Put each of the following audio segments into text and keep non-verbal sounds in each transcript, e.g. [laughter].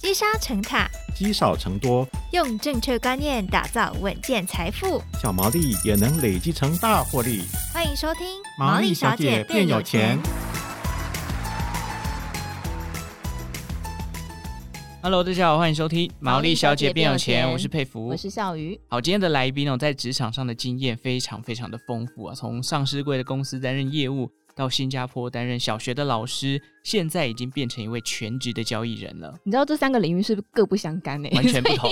积沙成塔，积少成多，用正确观念打造稳健财富，小毛利也能累积成大获利。欢迎收听《毛利小姐变有钱》。Hello，大家好，欢迎收听《毛利小姐变有钱》，我是佩服，我是笑鱼。好，今天的来宾呢，在职场上的经验非常非常的丰富啊，从上市柜的公司担任业务。到新加坡担任小学的老师，现在已经变成一位全职的交易人了。你知道这三个领域是不是各不相干呢？完全不同，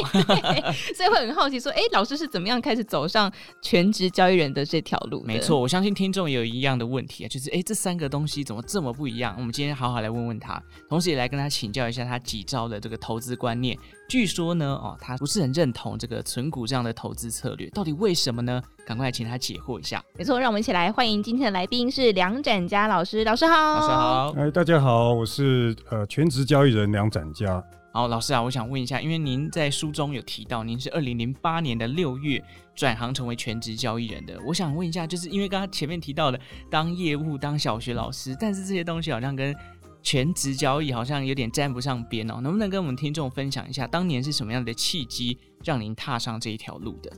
[laughs] 所以会很好奇说，哎，老师是怎么样开始走上全职交易人的这条路？没错，我相信听众也有一样的问题啊，就是哎，这三个东西怎么这么不一样？我们今天好好来问问他，同时也来跟他请教一下他几招的这个投资观念。据说呢，哦，他不是很认同这个存股这样的投资策略，到底为什么呢？赶快请他解惑一下。没错，让我们一起来欢迎今天的来宾是梁展佳老师，老师好。老师好。哎，大家好，我是呃全职交易人梁展佳。好，老师啊，我想问一下，因为您在书中有提到，您是二零零八年的六月转行成为全职交易人的。我想问一下，就是因为刚刚前面提到的当业务、当小学老师，但是这些东西好像跟全职交易好像有点沾不上边哦，能不能跟我们听众分享一下，当年是什么样的契机让您踏上这一条路的？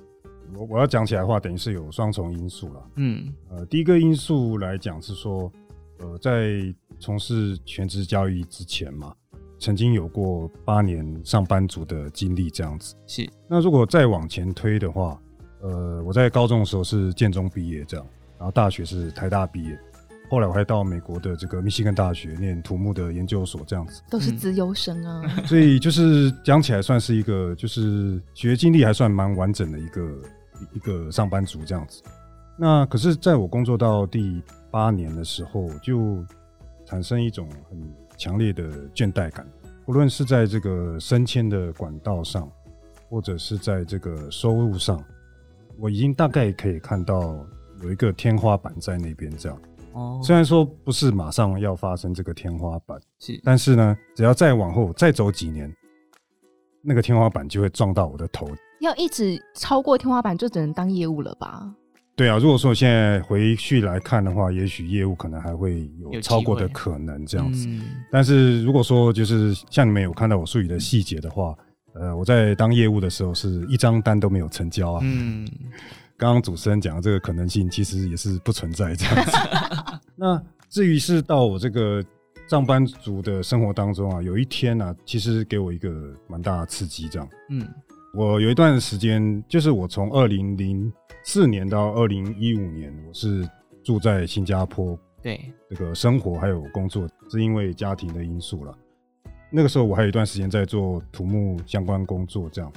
我我要讲起来的话，等于是有双重因素了。嗯，呃，第一个因素来讲是说，呃，在从事全职教育之前嘛，曾经有过八年上班族的经历，这样子。是。那如果再往前推的话，呃，我在高中的时候是建中毕业，这样，然后大学是台大毕业。后来我还到美国的这个密西根大学念土木的研究所，这样子都是资优生啊。所以就是讲起来算是一个，就是学经历还算蛮完整的一个一个上班族这样子。那可是在我工作到第八年的时候，就产生一种很强烈的倦怠感，无论是在这个升迁的管道上，或者是在这个收入上，我已经大概可以看到有一个天花板在那边这样。虽然说不是马上要发生这个天花板，是，但是呢，只要再往后再走几年，那个天花板就会撞到我的头。要一直超过天花板，就只能当业务了吧？对啊，如果说现在回去来看的话，也许业务可能还会有超过的可能这样子。嗯、但是如果说就是像你们有看到我术语的细节的话，呃，我在当业务的时候是一张单都没有成交啊。嗯。刚刚主持人讲的这个可能性，其实也是不存在这样子。[laughs] 那至于是到我这个上班族的生活当中啊，有一天呢、啊，其实给我一个蛮大的刺激，这样。嗯，我有一段时间，就是我从二零零四年到二零一五年，我是住在新加坡。对，这个生活还有工作，是因为家庭的因素了。那个时候我还有一段时间在做土木相关工作，这样。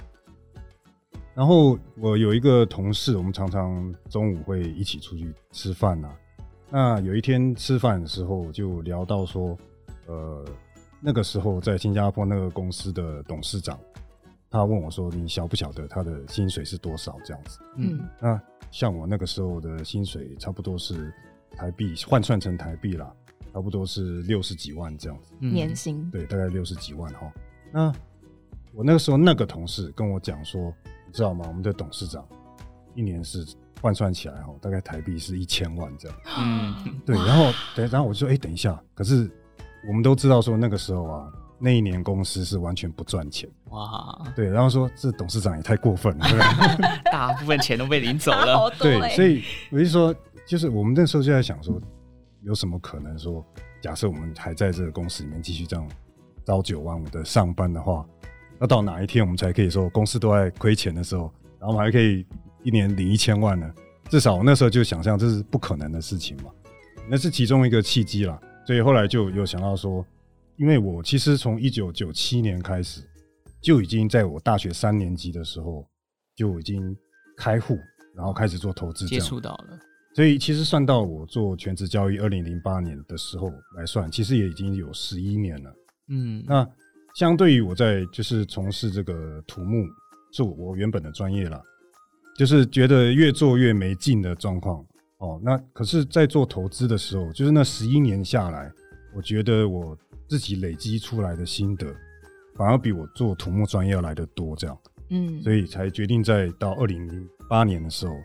然后我有一个同事，我们常常中午会一起出去吃饭啊。那有一天吃饭的时候，就聊到说，呃，那个时候在新加坡那个公司的董事长，他问我说：“你晓不晓得他的薪水是多少？”这样子。嗯。那像我那个时候的薪水，差不多是台币换算成台币啦，差不多是六十几万这样子。年薪。对，大概六十几万哈。那我那个时候那个同事跟我讲说。你知道吗？我们的董事长一年是换算起来哈，大概台币是一千万这样。嗯，对。然后等，然后我就说，哎、欸，等一下。可是我们都知道说那个时候啊，那一年公司是完全不赚钱。哇。对，然后说这董事长也太过分了，对 [laughs] 大部分钱都被领走了。[laughs] 对，所以我就说，就是我们那时候就在想说，有什么可能说，假设我们还在这个公司里面继续这样朝九晚五的上班的话。那到哪一天我们才可以说公司都在亏钱的时候，然后我们还可以一年领一千万呢？至少我那时候就想象这是不可能的事情嘛。那是其中一个契机啦。所以后来就有想到说，因为我其实从一九九七年开始就已经在我大学三年级的时候就已经开户，然后开始做投资，接触到了。所以其实算到我做全职交易二零零八年的时候来算，其实也已经有十一年了。嗯，那。相对于我在就是从事这个土木，是我原本的专业啦，就是觉得越做越没劲的状况哦。那可是，在做投资的时候，就是那十一年下来，我觉得我自己累积出来的心得，反而比我做土木专业要来的多，这样，嗯，所以才决定在到二零零八年的时候，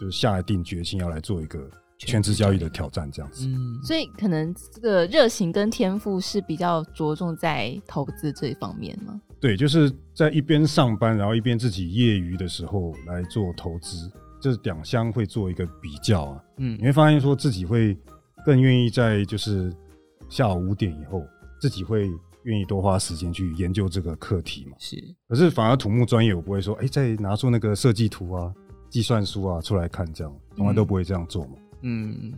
就下定决心要来做一个全职交易的挑战这样子。嗯，所以可能这个热情跟天赋是比较着重在投资这一方面吗？对，就是在一边上班，然后一边自己业余的时候来做投资，这两相会做一个比较啊。嗯，你会发现说自己会更愿意在就是下午五点以后，自己会。愿意多花时间去研究这个课题嘛？是。可是反而土木专业，我不会说，哎、欸，再拿出那个设计图啊、计算书啊出来看，这样从来都不会这样做嘛。嗯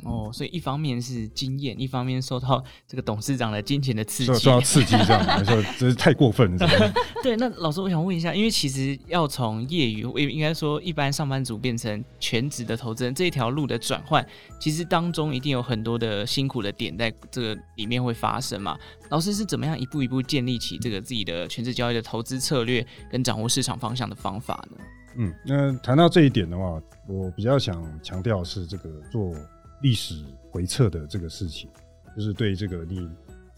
哦，所以一方面是经验，一方面受到这个董事长的金钱的刺激，受到刺激 [laughs] 这样，没错，真是太过分了。[laughs] 对，那老师，我想问一下，因为其实要从业余，我应该说一般上班族变成全职的投资人这一条路的转换，其实当中一定有很多的辛苦的点在这个里面会发生嘛。老师是怎么样一步一步建立起这个自己的全职交易的投资策略跟掌握市场方向的方法呢？嗯，那谈到这一点的话，我比较想强调是这个做历史回测的这个事情，就是对这个你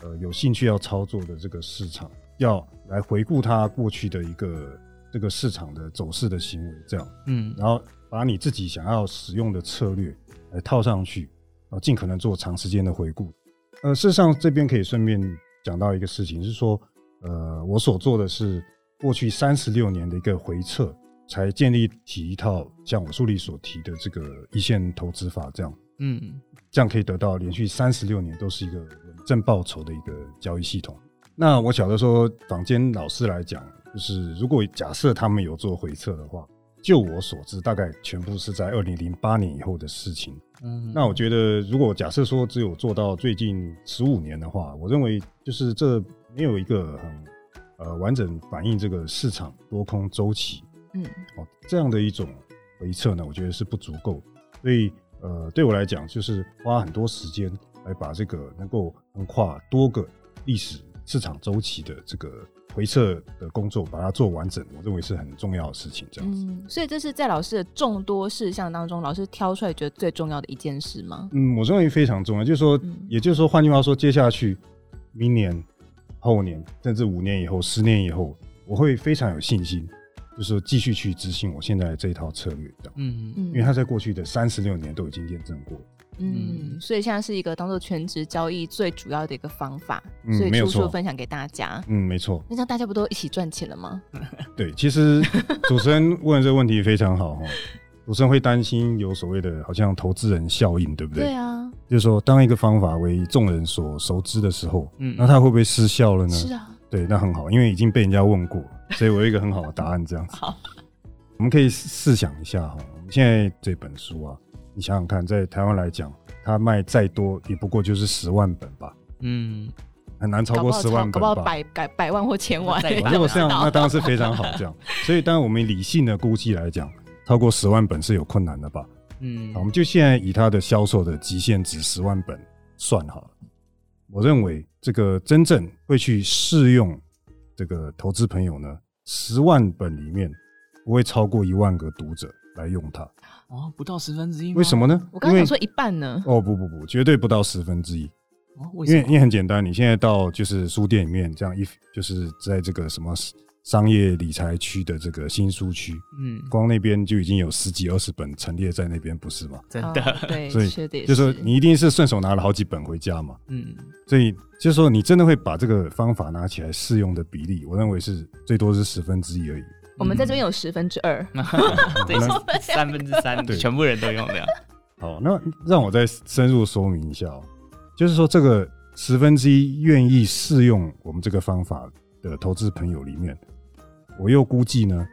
呃有兴趣要操作的这个市场，要来回顾它过去的一个这个市场的走势的行为，这样，嗯，然后把你自己想要使用的策略来套上去，然后尽可能做长时间的回顾。呃，事实上这边可以顺便讲到一个事情，是说，呃，我所做的是过去三十六年的一个回测。才建立起一套像我书里所提的这个一线投资法，这样，嗯，这样可以得到连续三十六年都是一个稳正报酬的一个交易系统。那我晓得说，坊间老师来讲，就是如果假设他们有做回测的话，就我所知，大概全部是在二零零八年以后的事情。嗯，那我觉得，如果假设说只有做到最近十五年的话，我认为就是这没有一个很呃完整反映这个市场多空周期。嗯，哦，这样的一种回测呢，我觉得是不足够，所以呃，对我来讲，就是花很多时间来把这个能够横跨多个历史市场周期的这个回测的工作，把它做完整，我认为是很重要的事情。这样子，嗯，所以这是在老师的众多事项当中，老师挑出来觉得最重要的一件事吗？嗯，我认为非常重要，就是说，嗯、也就是说，换句话说，接下去明年、后年，甚至五年以后、十年以后，我会非常有信心。就是继续去执行我现在这一套策略，这样，嗯。嗯，因为他在过去的三十六年都已经验证过，嗯，所以现在是一个当做全职交易最主要的一个方法，嗯、所以叔叔分享给大家，嗯，没错，那这样大家不都一起赚钱了吗？[laughs] 对，其实主持人问这个问题非常好哈，主持人会担心有所谓的好像投资人效应，对不对？对啊，就是说当一个方法为众人所熟知的时候，嗯，那它会不会失效了呢？是啊。对，那很好，因为已经被人家问过，[laughs] 所以我有一个很好的答案，这样子。好，我们可以试想一下哈，我们现在这本书啊，你想想看，在台湾来讲，它卖再多也不过就是十万本吧，嗯，很难超过十万本吧，搞不好百百百万或千万。如果这样，那当然是非常好，这样。[laughs] 所以，当然我们理性的估计来讲，超过十万本是有困难的吧？嗯，我们就现在以它的销售的极限值十万本算好了。我认为这个真正会去试用这个投资朋友呢，十万本里面不会超过一万个读者来用它。哦，不到十分之一？为什么呢？我刚才说一半呢。哦，不不不，绝对不到十分之一。哦，为？因为因为很简单，你现在到就是书店里面这样一，就是在这个什么。商业理财区的这个新书区，嗯，光那边就已经有十几二十本陈列在那边，不是吗？真的，哦、对，所以就是说你一定是顺手拿了好几本回家嘛，嗯，所以就是说你真的会把这个方法拿起来试用的比例，我认为是最多是十分之一而已。我们在这边有十分之二，[laughs] 三分之三，对，全部人都用的。好，那让我再深入说明一下哦，就是说这个十分之一愿意试用我们这个方法的投资朋友里面。我又估计呢，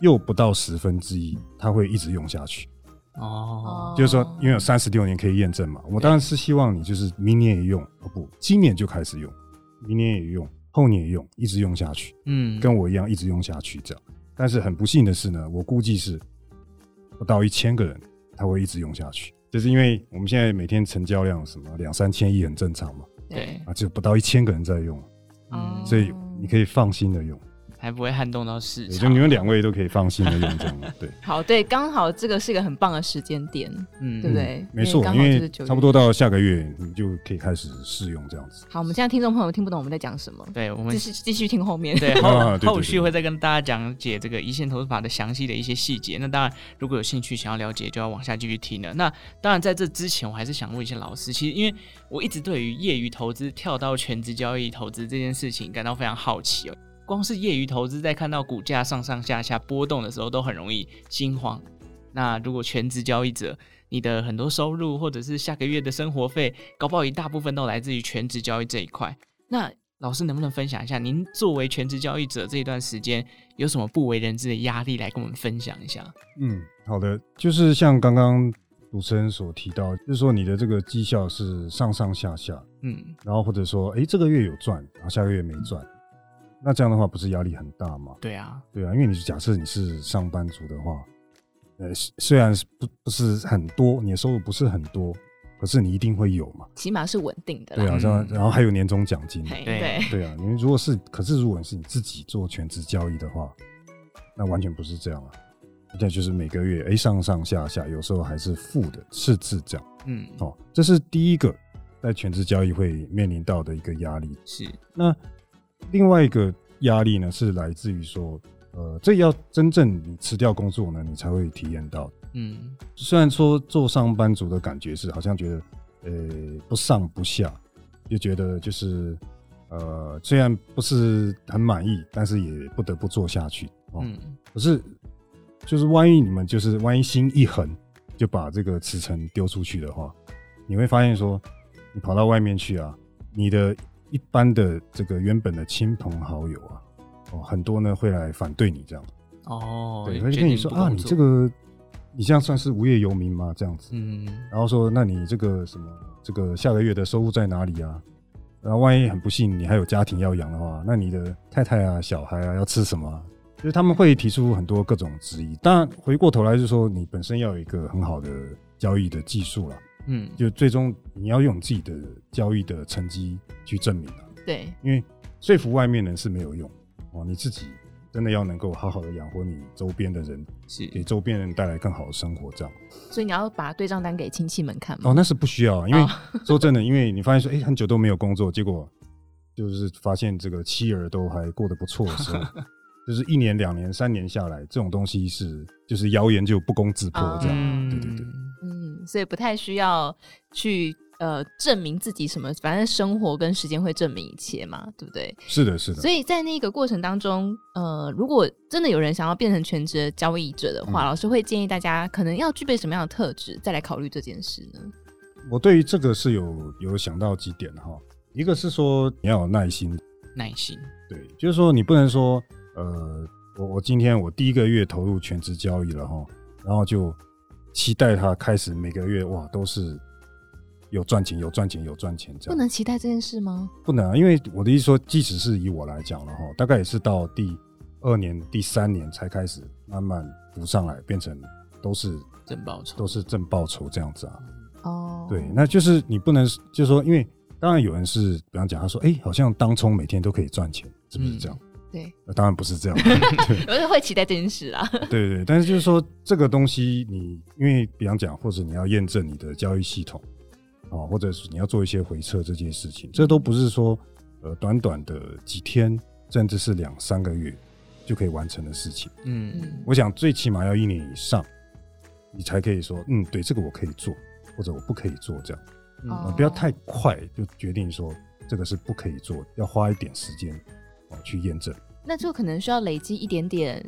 又不到十分之一，他会一直用下去。哦，就是说，因为有三十六年可以验证嘛。我当然是希望你就是明年也用，哦不，今年就开始用，明年也用，后年也用，一直用下去。嗯，跟我一样一直用下去这样。但是很不幸的是呢，我估计是不到一千个人他会一直用下去，就是因为我们现在每天成交量什么两三千亿很正常嘛。对，啊，就不到一千个人在用，嗯，所以你可以放心的用。还不会撼动到市场。就你们两位都可以放心的用这样，对。[laughs] 好，对，刚好这个是一个很棒的时间点，嗯，对不对？没错，因为差不多到下个月你就可以开始试用这样子。好，我们现在听众朋友听不懂我们在讲什么，对，我们继续继续听后面，对，[laughs] 后后续会再跟大家讲解这个一线投资法的详细的一些细节。那当然，如果有兴趣想要了解，就要往下继续听了。那当然，在这之前，我还是想问一下老师，其实因为我一直对于业余投资跳到全职交易投资这件事情感到非常好奇哦。光是业余投资，在看到股价上上下下波动的时候，都很容易心慌。那如果全职交易者，你的很多收入或者是下个月的生活费，搞不好一大部分都来自于全职交易这一块。那老师能不能分享一下，您作为全职交易者这一段时间有什么不为人知的压力，来跟我们分享一下？嗯，好的，就是像刚刚主持人所提到，就是说你的这个绩效是上上下下，嗯，然后或者说，哎，这个月有赚，然后下个月没赚。那这样的话不是压力很大吗？对啊，对啊，因为你假设你是上班族的话，呃，虽然是不不是很多，你的收入不是很多，可是你一定会有嘛，起码是稳定的。对啊，这样，然后还有年终奖金。对对啊，因为如果是，可是如果是你自己做全职交易的话，那完全不是这样啊，现在就是每个月哎上上下下，有时候还是负的赤字这样。嗯，哦，这是第一个在全职交易会面临到的一个压力。是那。另外一个压力呢，是来自于说，呃，这要真正你辞掉工作呢，你才会体验到。嗯，虽然说做上班族的感觉是好像觉得，呃，不上不下，就觉得就是，呃，虽然不是很满意，但是也不得不做下去。哦、嗯，可是就是万一你们就是万一心一横，就把这个辞呈丢出去的话，你会发现说，你跑到外面去啊，你的。一般的这个原本的亲朋好友啊，哦，很多呢会来反对你这样。哦，对，他就跟你说啊，你这个你这样算是无业游民吗？这样子。嗯。然后说，那你这个什么，这个下个月的收入在哪里啊？然后万一很不幸你还有家庭要养的话，那你的太太啊、小孩啊要吃什么？就是他们会提出很多各种质疑。当然，回过头来就是说，你本身要有一个很好的交易的技术了。嗯，就最终你要用自己的交易的成绩去证明了。对，因为说服外面人是没有用哦，你自己真的要能够好好的养活你周边的人，是给周边人带来更好的生活，这样。所以你要把对账单给亲戚们看吗？哦，那是不需要，因为 [laughs] 说真的，因为你发现说，哎，很久都没有工作，结果就是发现这个妻儿都还过得不错的时候，[laughs] 就是一年、两年、三年下来，这种东西是就是谣言就不攻自破这样。对对对。所以不太需要去呃证明自己什么，反正生活跟时间会证明一切嘛，对不对？是的，是的。所以在那个过程当中，呃，如果真的有人想要变成全职的交易者的话，嗯、老师会建议大家可能要具备什么样的特质，再来考虑这件事呢？我对于这个是有有想到几点哈，一个是说你要有耐心，耐心，对，就是说你不能说呃，我我今天我第一个月投入全职交易了哈，然后就。期待他开始每个月哇都是有赚钱有赚钱有赚钱这样，不能期待这件事吗？不能啊，因为我的意思说，即使是以我来讲了哈，大概也是到第二年、第三年才开始慢慢浮上来，变成都是正报酬，都是正报酬这样子啊。哦，对，那就是你不能就是说，因为当然有人是比方讲，他说，哎，好像当冲每天都可以赚钱，是不是这样？嗯对，那当然不是这样。[laughs] 我是会期待这件事啦。[laughs] 对对，但是就是说，这个东西你因为比方讲，或者你要验证你的交易系统啊，或者是你要做一些回测这件事情，这都不是说呃短短的几天，甚至是两三个月就可以完成的事情。嗯嗯，我想最起码要一年以上，你才可以说，嗯，对，这个我可以做，或者我不可以做这样。嗯，不要太快就决定说这个是不可以做，要花一点时间。去验证，那就可能需要累积一点点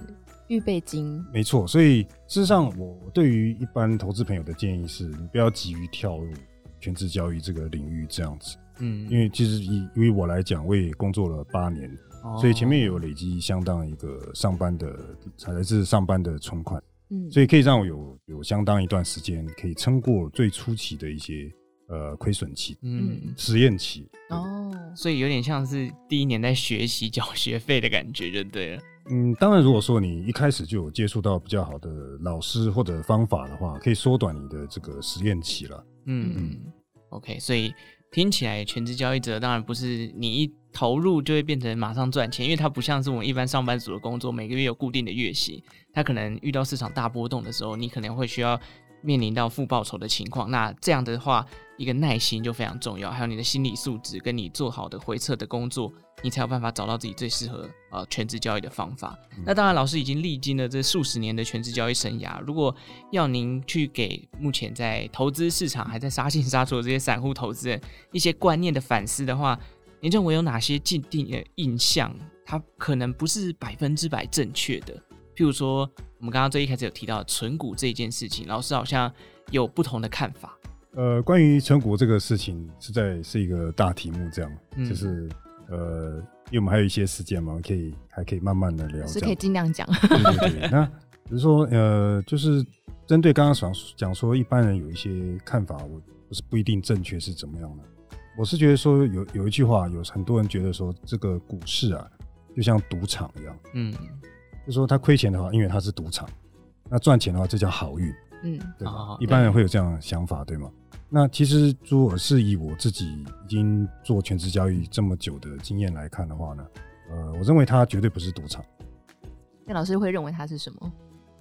预备金。没错，所以事实上，我对于一般投资朋友的建议是，你不要急于跳入全职交易这个领域这样子。嗯，因为其实以因为我来讲，我也工作了八年，哦、所以前面也有累积相当一个上班的，才来自上班的存款。嗯，所以可以让我有有相当一段时间可以撑过最初期的一些。呃，亏损期，嗯，实验期，哦，所以有点像是第一年在学习缴学费的感觉，就对了。嗯，当然，如果说你一开始就有接触到比较好的老师或者方法的话，可以缩短你的这个实验期了。嗯嗯，OK，所以听起来全职交易者当然不是你一投入就会变成马上赚钱，因为它不像是我们一般上班族的工作，每个月有固定的月薪。它可能遇到市场大波动的时候，你可能会需要面临到负报酬的情况。那这样的话，一个耐心就非常重要，还有你的心理素质，跟你做好的回测的工作，你才有办法找到自己最适合呃全职交易的方法。嗯、那当然，老师已经历经了这数十年的全职交易生涯。如果要您去给目前在投资市场还在杀进杀出的这些散户投资人一些观念的反思的话，您认为有哪些既定的印象，它可能不是百分之百正确的？譬如说，我们刚刚最一开始有提到存股这件事情，老师好像有不同的看法。呃，关于存股这个事情，是在是一个大题目，这样，嗯、就是呃，因为我们还有一些时间嘛，可以还可以慢慢的聊，是可以尽量讲。对对对，那比如说呃，就是针对刚刚想讲说，一般人有一些看法，我不是不一定正确，是怎么样的？我是觉得说有有一句话，有很多人觉得说这个股市啊，就像赌场一样，嗯，就说他亏钱的话，因为他是赌场；那赚钱的话，这叫好运，嗯，对吧？哦、一般人会有这样的想法，对吗？那其实如果是以我自己已经做全职交易这么久的经验来看的话呢，呃，我认为他绝对不是赌场。那老师会认为他是什么？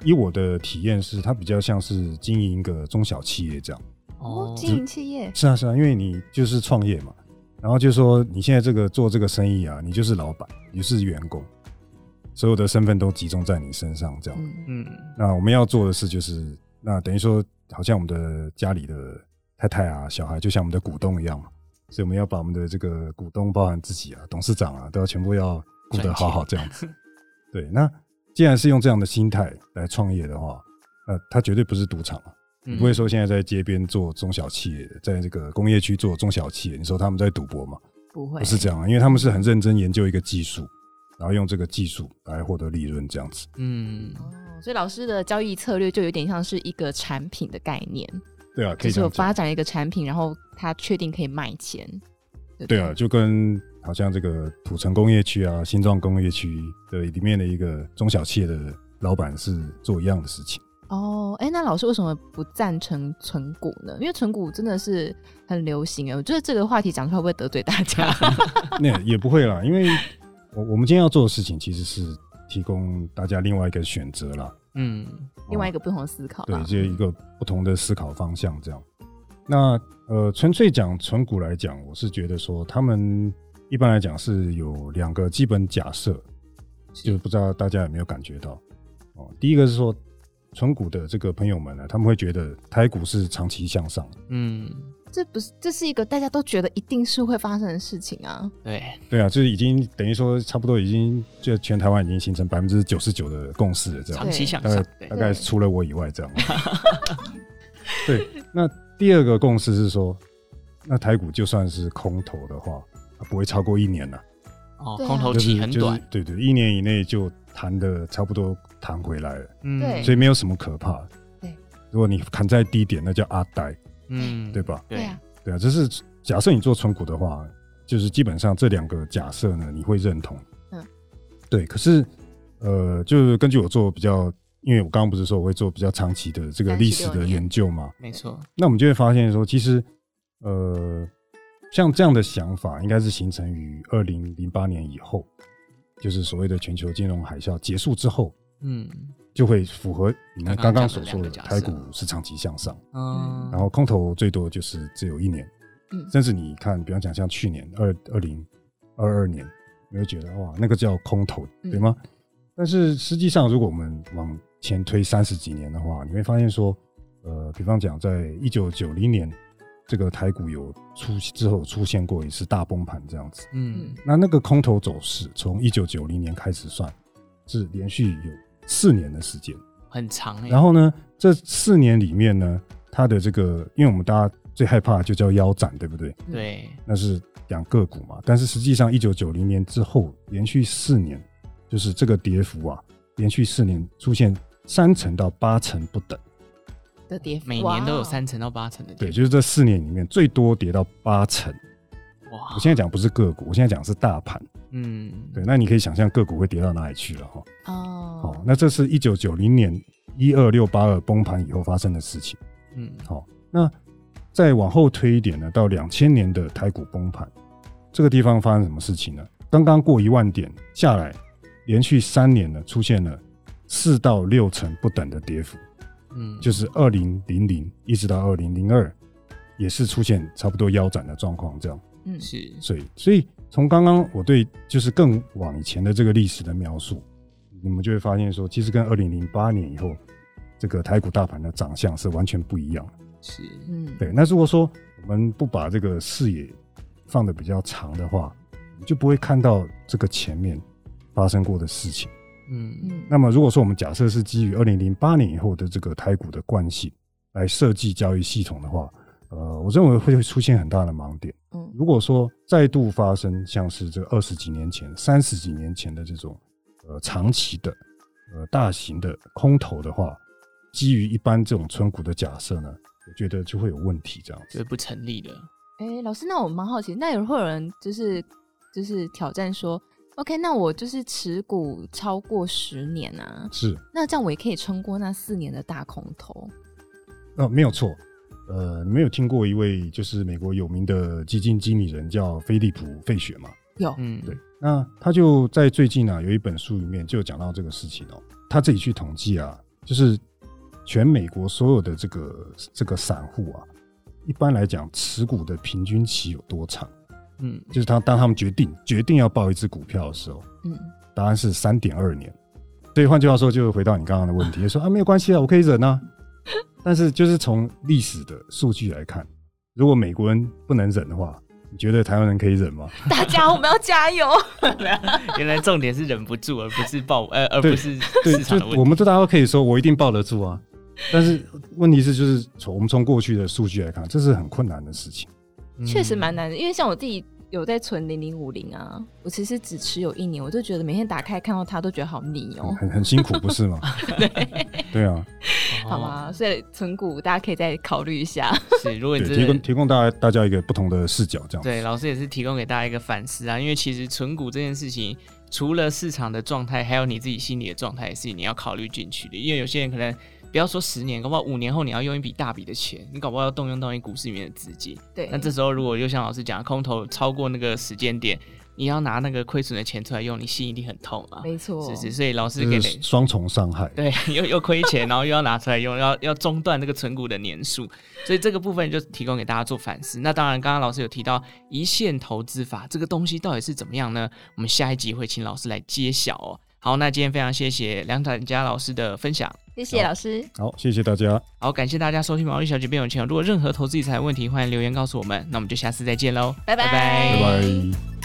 以我的体验是，他比较像是经营一个中小企业这样。哦，经营企业是啊是啊，因为你就是创业嘛，然后就说你现在这个做这个生意啊，你就是老板，你是员工，所有的身份都集中在你身上这样。嗯，那我们要做的事就是，那等于说，好像我们的家里的太太啊、小孩，就像我们的股东一样嘛，所以我们要把我们的这个股东，包含自己啊、董事长啊，都要全部要顾得好好这样子。[laughs] 对，那既然是用这样的心态来创业的话，呃它绝对不是赌场啊。你不会说现在在街边做中小企业，在这个工业区做中小企业，你说他们在赌博吗？不会，不是这样啊，因为他们是很认真研究一个技术，然后用这个技术来获得利润，这样子。嗯，哦，所以老师的交易策略就有点像是一个产品的概念。对啊，可以就是发展一个产品，然后他确定可以卖钱。对，对啊，就跟好像这个土城工业区啊、新庄工业区的里面的一个中小企业的老板是做一样的事情。哦，哎，那老师为什么不赞成存股呢？因为存股真的是很流行哎，我觉得这个话题讲出来会不会得罪大家？[laughs] 那也不会啦，因为我我们今天要做的事情其实是提供大家另外一个选择啦，嗯，另外一个不同的思考，对，就一个不同的思考方向这样。那呃，纯粹讲纯股来讲，我是觉得说他们一般来讲是有两个基本假设，就是不知道大家有没有感觉到哦。第一个是说。纯股的这个朋友们呢，他们会觉得台股是长期向上。嗯，这不是，这是一个大家都觉得一定是会发生的事情啊。对，对啊，就是已经等于说差不多已经就全台湾已经形成百分之九十九的共识了，这样。长期向上，大概大概除了我以外这样。[laughs] 对，那第二个共识是说，那台股就算是空头的话，它不会超过一年了。哦，空头期很短，对对，一年以内就弹的差不多弹回来了，嗯，所以没有什么可怕。对，如果你砍在低点，那叫阿呆，嗯，对吧？对啊，对啊，这是假设你做存股的话，就是基本上这两个假设呢，你会认同，嗯，对。可是，呃，就是根据我做比较，因为我刚刚不是说我会做比较长期的这个历史的研究嘛，没错。那我们就会发现说，其实，呃。像这样的想法，应该是形成于二零零八年以后，就是所谓的全球金融海啸结束之后，嗯，就会符合你们刚刚所说的台股是长期向上，嗯，然后空头最多就是只有一年，嗯，甚至你看，比方讲像去年二二零二二年，你会觉得哇，那个叫空头，对吗？但是实际上，如果我们往前推三十几年的话，你会发现说，呃，比方讲在一九九零年。这个台股有出之后出现过一次大崩盘，这样子。嗯，那那个空头走势从一九九零年开始算，是连续有四年的时间，很长欸。然后呢，这四年里面呢，它的这个，因为我们大家最害怕就叫腰斩，对不对？对，那是讲个股嘛。但是实际上，一九九零年之后连续四年，就是这个跌幅啊，连续四年出现三成到八成不等。的跌幅，每年都有三成到八成的跌幅。对，就是这四年里面最多跌到八成。哇！我现在讲不是个股，我现在讲是大盘。嗯，对，那你可以想象个股会跌到哪里去了哈？哦，好，那这是一九九零年一二六八二崩盘以后发生的事情。嗯，好，那再往后推一点呢，到两千年的台股崩盘，这个地方发生什么事情呢？刚刚过一万点下来，连续三年呢出现了四到六成不等的跌幅，嗯，就是二零零零一直到二零零二，也是出现差不多腰斩的状况，这样，嗯，是，所以所以从刚刚我对就是更往以前的这个历史的描述，你们就会发现说，其实跟二零零八年以后这个台股大盘的长相是完全不一样的。是，嗯，对。那如果说我们不把这个视野放的比较长的话，你就不会看到这个前面发生过的事情。嗯嗯。那么如果说我们假设是基于二零零八年以后的这个台股的惯性来设计交易系统的话，呃，我认为会出现很大的盲点。嗯。如果说再度发生像是这二十几年前、三十几年前的这种呃长期的呃大型的空头的话，基于一般这种村股的假设呢，我觉得就会有问题，这样子，是不成立的。哎、欸，老师，那我蛮好奇，那有会有人就是就是挑战说，OK，那我就是持股超过十年啊，是，那这样我也可以撑过那四年的大空头。呃，没有错。呃，你没有听过一位就是美国有名的基金经理人叫菲利普费雪吗？有，嗯，对。那他就在最近啊有一本书里面就讲到这个事情哦，他自己去统计啊，就是。全美国所有的这个这个散户啊，一般来讲持股的平均期有多长？嗯，就是他当他们决定决定要抱一只股票的时候，嗯，答案是三点二年。所以换句话说，就回到你刚刚的问题，说啊没有关系啊，我可以忍啊。但是就是从历史的数据来看，如果美国人不能忍的话，你觉得台湾人可以忍吗？[laughs] 大家我们要加油！[laughs] 原来重点是忍不住，而不是抱，呃，而不是市场我们都大家都可以说，我一定抱得住啊。但是问题是，就是从我们从过去的数据来看，这是很困难的事情。确实蛮难的，因为像我自己有在存零零五零啊，我其实只持有一年，我就觉得每天打开看到它都觉得好腻哦、喔，很很辛苦，不是吗？[laughs] 对 [laughs] 对啊，好吧，所以存股大家可以再考虑一下。是，如果你提供提供大家大家一个不同的视角，这样对，老师也是提供给大家一个反思啊，因为其实存股这件事情，除了市场的状态，还有你自己心理的状态，是你要考虑进去的，因为有些人可能。不要说十年，搞不好五年后你要用一笔大笔的钱，你搞不好要动用到你股市里面的资金。对，那这时候如果又像老师讲，空头超过那个时间点，你要拿那个亏损的钱出来用，你心一定很痛啊。没错，是是，所以老师给双重伤害。对，[laughs] 又又亏钱，然后又要拿出来用，要要中断那个存股的年数，所以这个部分就提供给大家做反思。那当然，刚刚老师有提到一线投资法这个东西到底是怎么样呢？我们下一集会请老师来揭晓哦。好，那今天非常谢谢梁展佳老师的分享，谢谢老师。好，好，谢谢大家。好，感谢大家收听《毛利小姐变有钱》。如果任何投资理财问题，欢迎留言告诉我们。那我们就下次再见喽，拜拜，拜拜。